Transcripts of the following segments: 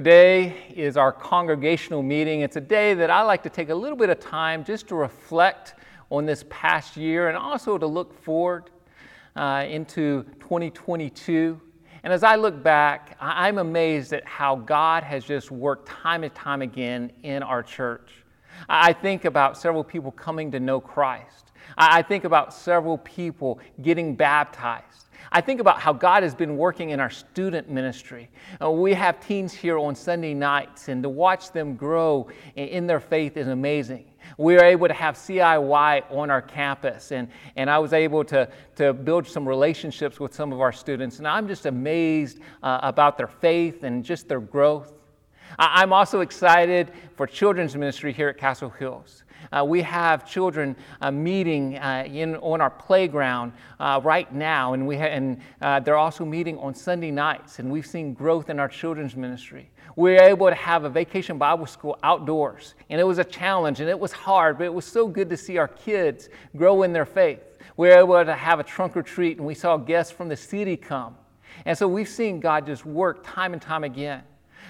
Today is our congregational meeting. It's a day that I like to take a little bit of time just to reflect on this past year and also to look forward uh, into 2022. And as I look back, I'm amazed at how God has just worked time and time again in our church. I think about several people coming to know Christ. I think about several people getting baptized. I think about how God has been working in our student ministry. Uh, we have teens here on Sunday nights, and to watch them grow in their faith is amazing. We are able to have CIY on our campus, and, and I was able to, to build some relationships with some of our students, and I'm just amazed uh, about their faith and just their growth. I'm also excited for children's ministry here at Castle Hills. Uh, we have children uh, meeting uh, in, on our playground uh, right now, and, we ha- and uh, they're also meeting on Sunday nights, and we've seen growth in our children's ministry. We were able to have a vacation Bible school outdoors, and it was a challenge, and it was hard, but it was so good to see our kids grow in their faith. We were able to have a trunk or treat, and we saw guests from the city come. And so we've seen God just work time and time again.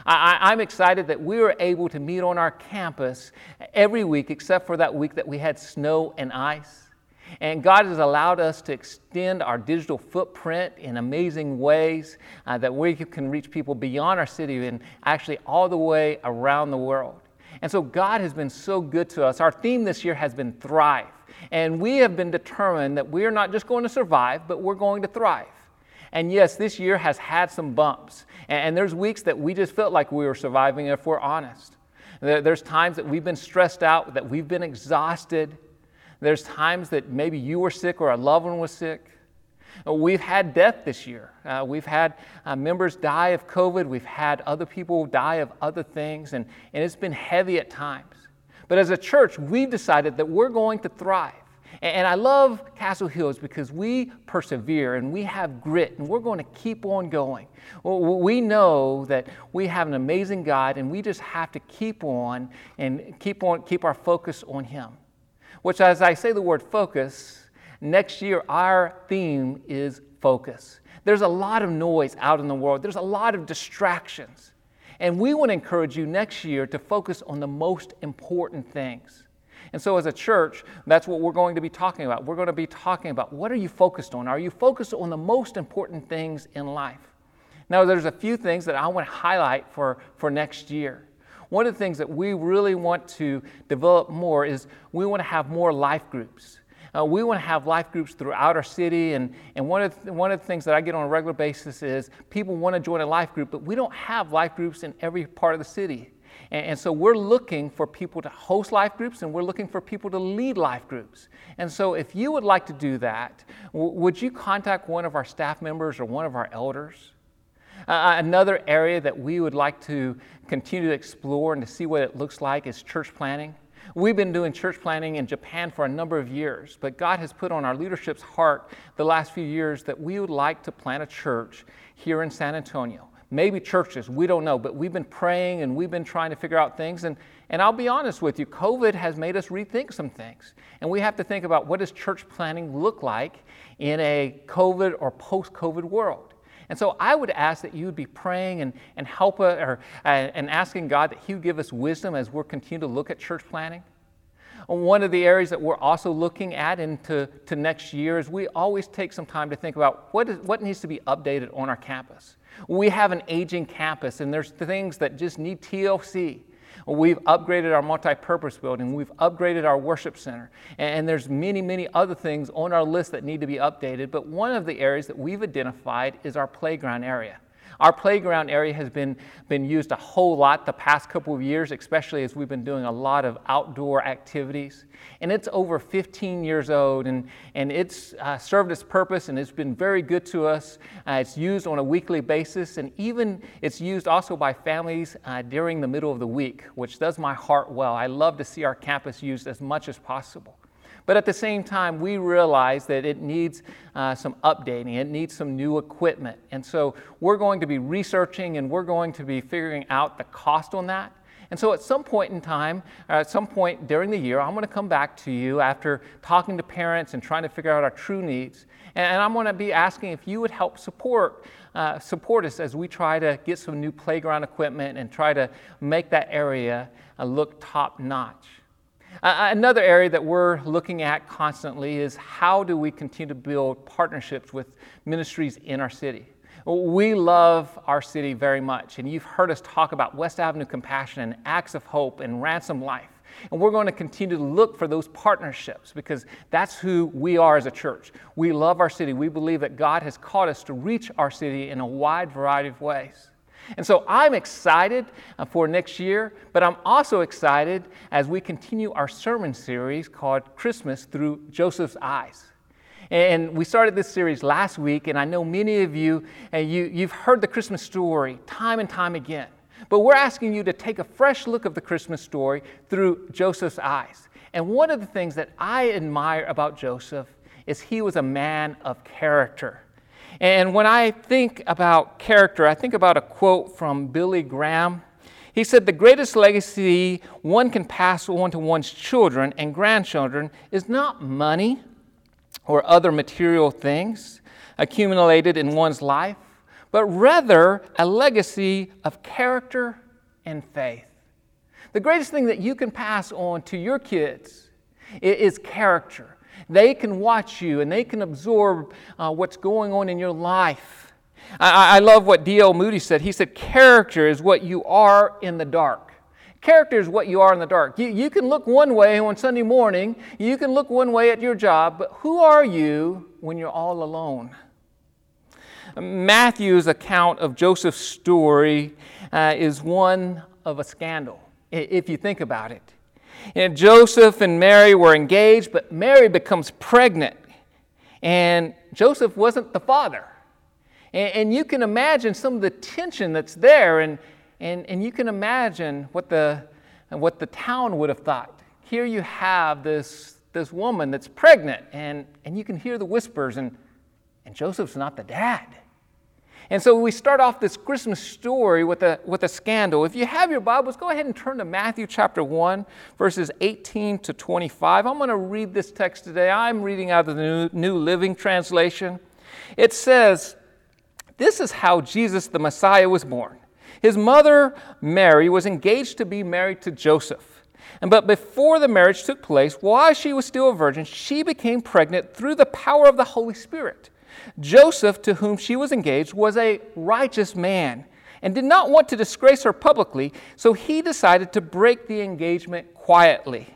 I, am excited that we were able to meet on our campus every week except for that week that we had snow and ice. And God has allowed us to extend our digital footprint in amazing ways uh, that we can reach people beyond our city and actually all the way around the world. And so God has been so good to us. Our theme this year has been thrive. And we have been determined that we're not just going to survive, but we're going to thrive. And yes, this year has had some bumps. And, there's weeks that we just felt like we were surviving if we're honest. there's times that we've been stressed out, that we've been exhausted. There's times that maybe you were sick or a loved one was sick. We've had death this year. Uh, we've had uh, members die of COVID. We've had other people die of other things, and, and it's been heavy at times. But as a church, we've decided that we're going to thrive. And I love Castle Hills because we persevere and we have grit and we're going to keep on going. We know that we have an amazing God and we just have to keep on and keep on keep our focus on him. Which as I say the word focus, next year our theme is focus. There's a lot of noise out in the world. There's a lot of distractions. And we want to encourage you next year to focus on the most important things. And so, as a church, that's what we're going to be talking about. We're going to be talking about what are you focused on? Are you focused on the most important things in life? Now, there's a few things that I want to highlight for, for next year. One of the things that we really want to develop more is we want to have more life groups. Uh, we want to have life groups throughout our city, and, and one, of one of the things that I get on a regular basis is people want to join a life group, but we don't have life groups in every part of the city. And, and, so we're looking for people to host life groups and we're looking for people to lead life groups. And so if you would like to do that, w- would you contact one of our staff members or one of our elders? Uh, another area that we would like to continue to explore and to see what it looks like is church planting. We've been doing church planting in Japan for a number of years, but God has put on our leadership's heart the last few years that we would like to plant a church here in San Antonio maybe churches, we don't know, but we've been praying and we've been trying to figure out things. And, and I'll be honest with you, COVID has made us rethink some things. And we have to think about what does church planting look like in a COVID or post COVID world. And so I would ask that you would be praying and, and help uh, or, uh, and asking God that He would give us wisdom as we're continuing to look at church planting. One of the areas that we're also looking at into to next year is we always take some time to think about what, is, what needs to be updated on our campus. We have an aging campus, and there's things that just need TLC. We've upgraded our multi-purpose building. We've upgraded our worship center. And there's many, many other things on our list that need to be updated. But one of the areas that we've identified is our playground area. Our playground area has been, been used a whole lot the past couple of years, especially as we've been doing a lot of outdoor activities. And it's over 15 years old, and, and it's uh, served its purpose and it's been very good to us. Uh, it's used on a weekly basis, and even it's used also by families uh, during the middle of the week, which does my heart well. I love to see our campus used as much as possible. But at the same time, we realize that it needs uh, some updating, it needs some new equipment. And so we're going to be researching and we're going to be figuring out the cost on that. And so at some point in time, uh, at some point during the year, I'm going to come back to you after talking to parents and trying to figure out our true needs. And, I'm going to be asking if you would help support, uh, support us as we try to get some new playground equipment and try to make that area uh, look top notch. Another area that we're looking at constantly is how do we continue to build partnerships with ministries in our city? We love our city very much, and you've heard us talk about West Avenue Compassion and Acts of Hope and Ransom Life. And we're going to continue to look for those partnerships because that's who we are as a church. We love our city. We believe that God has called us to reach our city in a wide variety of ways. And so I'm excited uh, for next year, but I'm also excited as we continue our sermon series called Christmas Through Joseph's Eyes. And we started this series last week, and I know many of you, and uh, you, you've heard the Christmas story time and time again. But we're asking you to take a fresh look of the Christmas story through Joseph's eyes. And one of the things that I admire about Joseph is he was a man of character. And when I think about character, I think about a quote from Billy Graham. He said, The greatest legacy one can pass on to one's children and grandchildren is not money or other material things accumulated in one's life, but rather a legacy of character and faith. The greatest thing that you can pass on to your kids is character they can watch you and they can absorb uh, what's going on in your life. I, I love what D.L. Moody said. He said, Character is what you are in the dark. Character is what you are in the dark. You, you can look one way on Sunday morning, you can look one way at your job, but who are you when you're all alone? Matthew's account of Joseph's story uh, is one of a scandal, if you think about it. And Joseph and Mary were engaged, but Mary becomes pregnant. And Joseph wasn't the father. And, and you can imagine some of the tension that's there, and, and, and you can imagine what the, what the town would have thought. Here you have this, this woman that's pregnant, and, and you can hear the whispers, and, and Joseph's not the dad. And so we start off this Christmas story with a, with a scandal. If you have your Bibles, go ahead and turn to Matthew chapter 1, verses 18 to 25. I'm going to read this text today. I'm reading out of the New, New Living Translation. It says, This is how Jesus the Messiah was born. His mother, Mary, was engaged to be married to Joseph. And but before the marriage took place, while she was still a virgin, she became pregnant through the power of the Holy Spirit. Joseph, to whom she was engaged, was a righteous man and did not want to disgrace her publicly, so he decided to break the engagement quietly.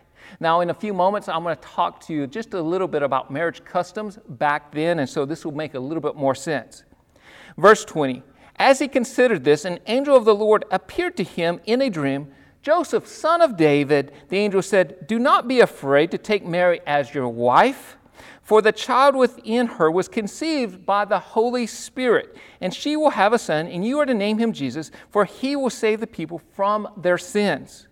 Now, in a few moments, I'm going to talk to you just a little bit about marriage customs back then, and so this will make a little bit more sense. Verse 20 As he considered this, an angel of the Lord appeared to him in a dream. Joseph, son of David, the angel said, Do not be afraid to take Mary as your wife for the child within her was conceived by the Holy Spirit, and she will have a son, and you are to name him Jesus, for he will save the people from their sins.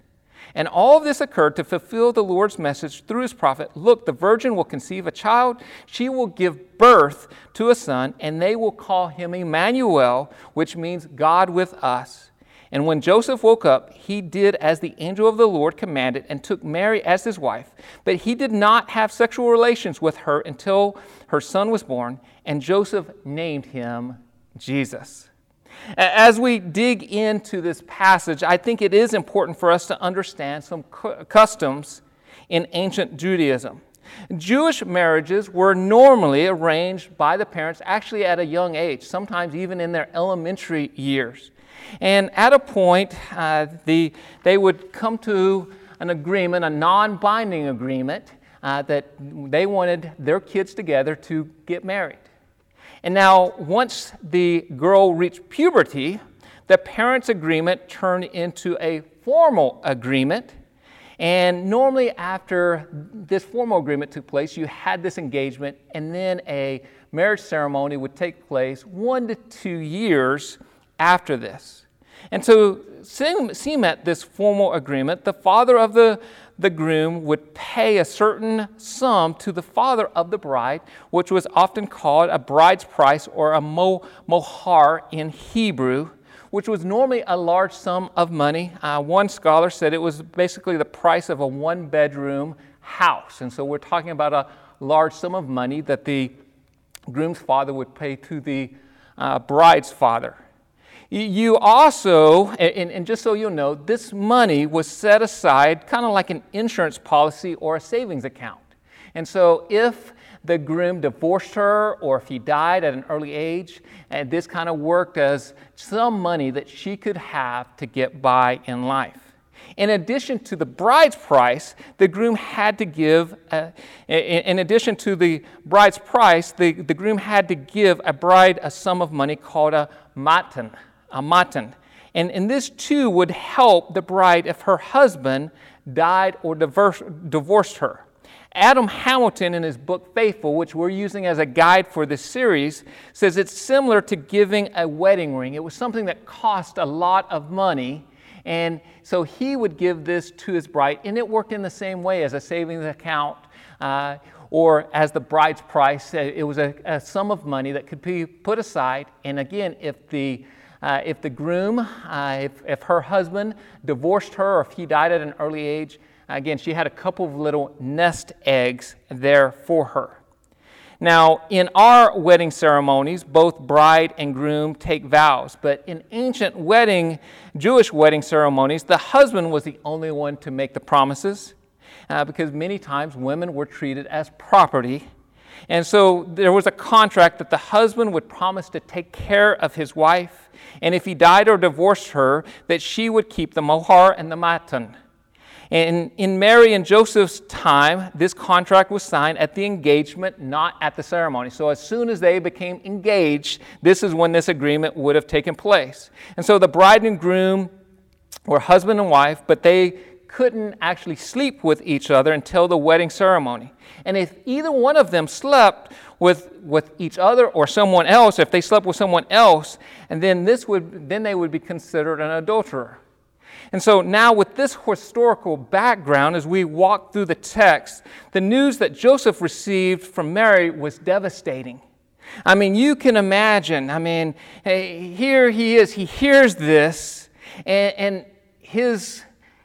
And all of this occurred to fulfill the Lord's message through his prophet Look, the virgin will conceive a child, she will give birth to a son, and they will call him Emmanuel, which means God with us. And when Joseph woke up, he did as the angel of the Lord commanded and took Mary as his wife. But he did not have sexual relations with her until her son was born, and Joseph named him Jesus. As we dig into this passage, I think it is important for us to understand some customs in ancient Judaism. Jewish marriages were normally arranged by the parents actually at a young age, sometimes even in their elementary years. And at a point, uh, the, they would come to an agreement, a non binding agreement, uh, that they wanted their kids together to get married. And now, once the girl reached puberty, the parents' agreement turned into a formal agreement. And normally, after this formal agreement took place, you had this engagement, and then a marriage ceremony would take place one to two years after this. And so, seeing at this formal agreement, the father of the, the groom would pay a certain sum to the father of the bride, which was often called a bride's price or a mo, mohar in Hebrew, which was normally a large sum of money. Uh, one scholar said it was basically the price of a one bedroom house. And so, we're talking about a large sum of money that the groom's father would pay to the uh, bride's father. You also, and, and just so you'll know, this money was set aside kind of like an insurance policy or a savings account. And so if the groom divorced her or if he died at an early age, and this kind of worked as some money that she could have to get by in life. In addition to the bride's price, the groom had to give, uh, in addition to the bride's price, the, the groom had to give a bride a sum of money called a matan a matan. And, and this too would help the bride if her husband died or divorced, divorced her. Adam Hamilton, in his book Faithful, which we're using as a guide for this series, says it's similar to giving a wedding ring. It was something that cost a lot of money, and so he would give this to his bride, and it worked in the same way as a savings account uh, or as the bride's price. It was a, a sum of money that could be put aside, and again, if the uh, if the groom, uh, if, if her husband divorced her or if he died at an early age, again, she had a couple of little nest eggs there for her. Now, in our wedding ceremonies, both bride and groom take vows, but in ancient wedding, Jewish wedding ceremonies, the husband was the only one to make the promises uh, because many times women were treated as property. And so there was a contract that the husband would promise to take care of his wife and if he died or divorced her, that she would keep the mohar and the matan. And in Mary and Joseph's time, this contract was signed at the engagement, not at the ceremony. So as soon as they became engaged, this is when this agreement would have taken place. And so the bride and groom were husband and wife, but they couldn't actually sleep with each other until the wedding ceremony. And if either one of them slept with, with each other or someone else, if they slept with someone else, and then this would then they would be considered an adulterer. And so now with this historical background as we walk through the text, the news that Joseph received from Mary was devastating. I mean, you can imagine, I mean, eh, here he is, he hears this, and, and his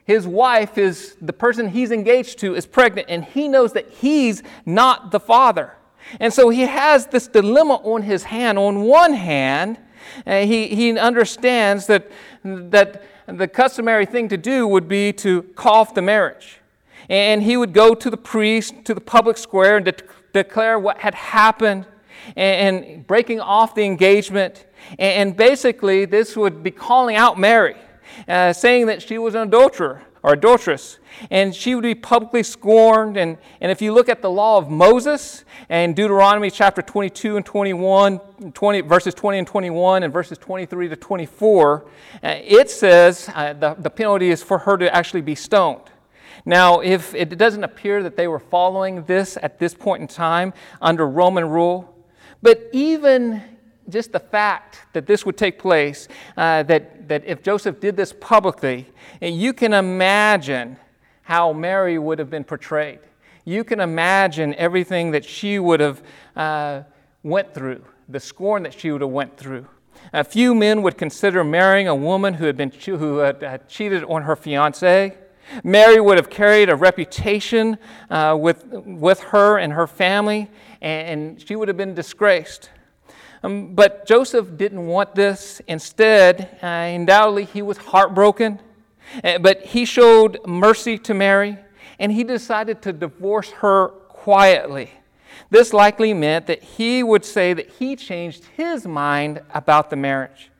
his wife is the person he's engaged to is pregnant and he knows that he's not the father. And so he has this dilemma on his hand. On one hand, uh, he, he understands that, that the customary thing to do would be to call off the marriage. And he would go to the priest, to the public square, and de- declare what had happened and, breaking off the engagement. And basically, this would be calling out Mary uh, saying that she was an adulterer or adulteress, and she would be publicly scorned. And, and if you look at the law of Moses and Deuteronomy chapter 22 and 21, 20, verses 20 and 21, and verses 23 to 24, uh, it says uh, the, the penalty is for her to actually be stoned. Now, if it doesn't appear that they were following this at this point in time under Roman rule, but even just the fact that this would take place, uh, that, that if Joseph did this publicly, and you can imagine how Mary would have been portrayed. You can imagine everything that she would have uh, went through, the scorn that she would have went through. A few men would consider marrying a woman who had, been, who had, cheated on her fiance. Mary would have carried a reputation uh, with, with her and her family, and she would have been disgraced. Um, but Joseph didn't want this. Instead, uh, undoubtedly, he was heartbroken. Uh, but he showed mercy to Mary, and he decided to divorce her quietly. This likely meant that he would say that he changed his mind about the marriage.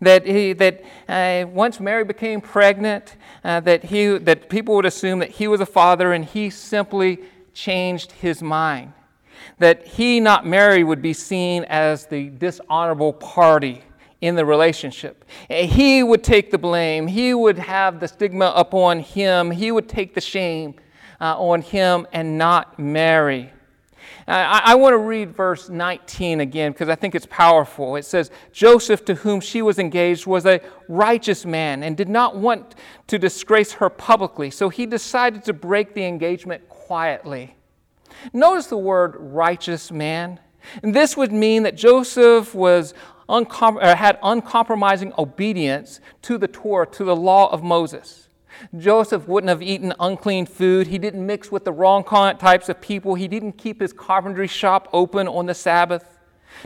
That, he, that uh, once Mary became pregnant, uh, that, he, that people would assume that he was a father and he simply changed his mind. That he, not Mary, would be seen as the dishonorable party in the relationship. He would take the blame. He would have the stigma upon him. He would take the shame uh, on him and not Mary. I, I want to read verse 19 again because I think it's powerful. It says, Joseph, to whom she was engaged, was a righteous man and did not want to disgrace her publicly, so he decided to break the engagement quietly. Notice the word righteous man. And this would mean that Joseph was uncom- uh, had uncompromising obedience to the Torah, to the law of Moses. Joseph wouldn't have eaten unclean food. He didn't mix with the wrong types of people. He didn't keep his carpentry shop open on the Sabbath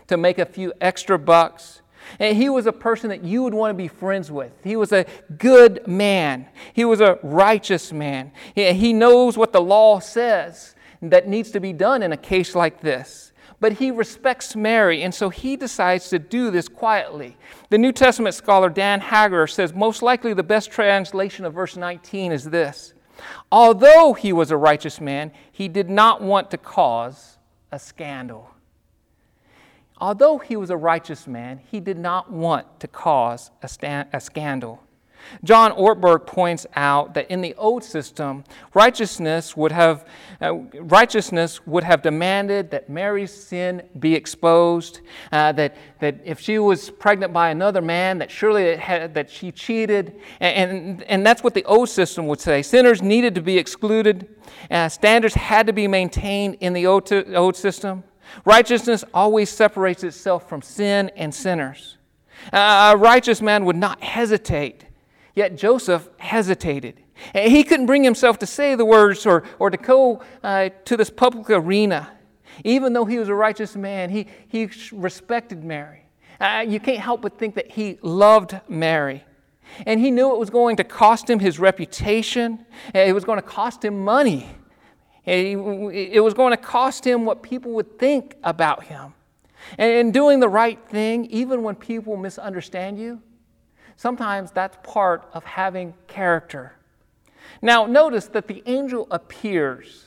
to make a few extra bucks. And he was a person that you would want to be friends with. He was a good man. He was a righteous man. He knows what the law says that needs to be done in a case like this but he respects Mary, and so he decides to do this quietly. The New Testament scholar Dan Hagner says most likely the best translation of verse 19 is this Although he was a righteous man, he did not want to cause a scandal. Although he was a righteous man, he did not want to cause a, sta- a scandal. John Ortberg points out that in the old system, righteousness would have, uh, righteousness would have demanded that Mary's sin be exposed, uh, that, that if she was pregnant by another man, that surely had, that she cheated. And, and, and, that's what the old system would say. Sinners needed to be excluded, uh, standards had to be maintained in the old, old system. Righteousness always separates itself from sin and sinners. A righteous man would not hesitate Yet Joseph hesitated. He couldn't bring himself to say the words or, or to go uh, to this public arena. Even though he was a righteous man, he, he respected Mary. Uh, you can't help but think that he loved Mary. And he knew it was going to cost him his reputation, it was going to cost him money, it was going to cost him what people would think about him. And doing the right thing, even when people misunderstand you, Sometimes that's part of having character. Now, notice that the angel appears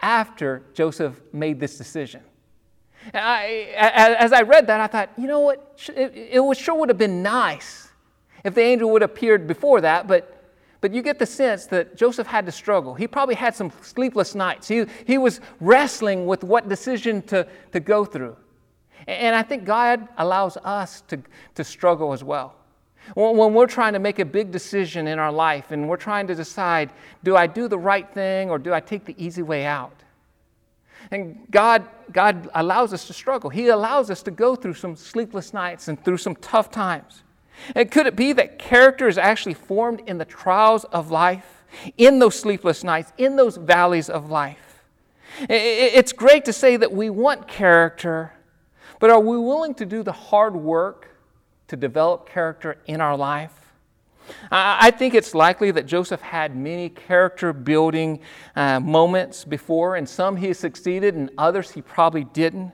after Joseph made this decision. I, as I read that, I thought, you know what? It, it sure would have been nice if the angel would have appeared before that, but but you get the sense that Joseph had to struggle. He probably had some sleepless nights. He, he was wrestling with what decision to, to go through. And I think God allows us to, to struggle as well. When we're trying to make a big decision in our life and we're trying to decide, do I do the right thing or do I take the easy way out? And God, God allows us to struggle. He allows us to go through some sleepless nights and through some tough times. And could it be that character is actually formed in the trials of life, in those sleepless nights, in those valleys of life? It's great to say that we want character, but are we willing to do the hard work to develop character in our life? I think it's likely that Joseph had many character building uh, moments before, and some he succeeded, and others he probably didn't.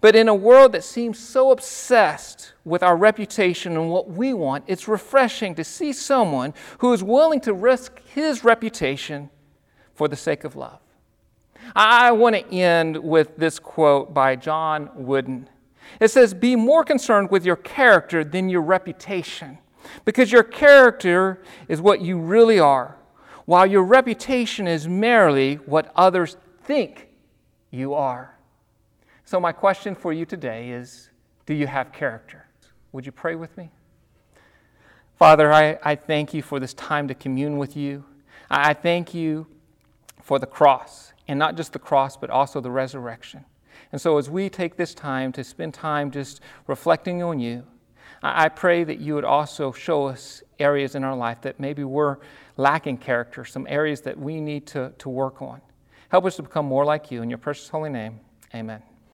But in a world that seems so obsessed with our reputation and what we want, it's refreshing to see someone who is willing to risk his reputation for the sake of love. I want to end with this quote by John Wooden. It says, Be more concerned with your character than your reputation, because your character is what you really are, while your reputation is merely what others think you are. So, my question for you today is Do you have character? Would you pray with me? Father, I, I thank you for this time to commune with you. I, I thank you for the cross, and not just the cross, but also the resurrection. And so, as we take this time to spend time just reflecting on you, I pray that you would also show us areas in our life that maybe we're lacking character, some areas that we need to, to work on. Help us to become more like you. In your precious holy name, amen.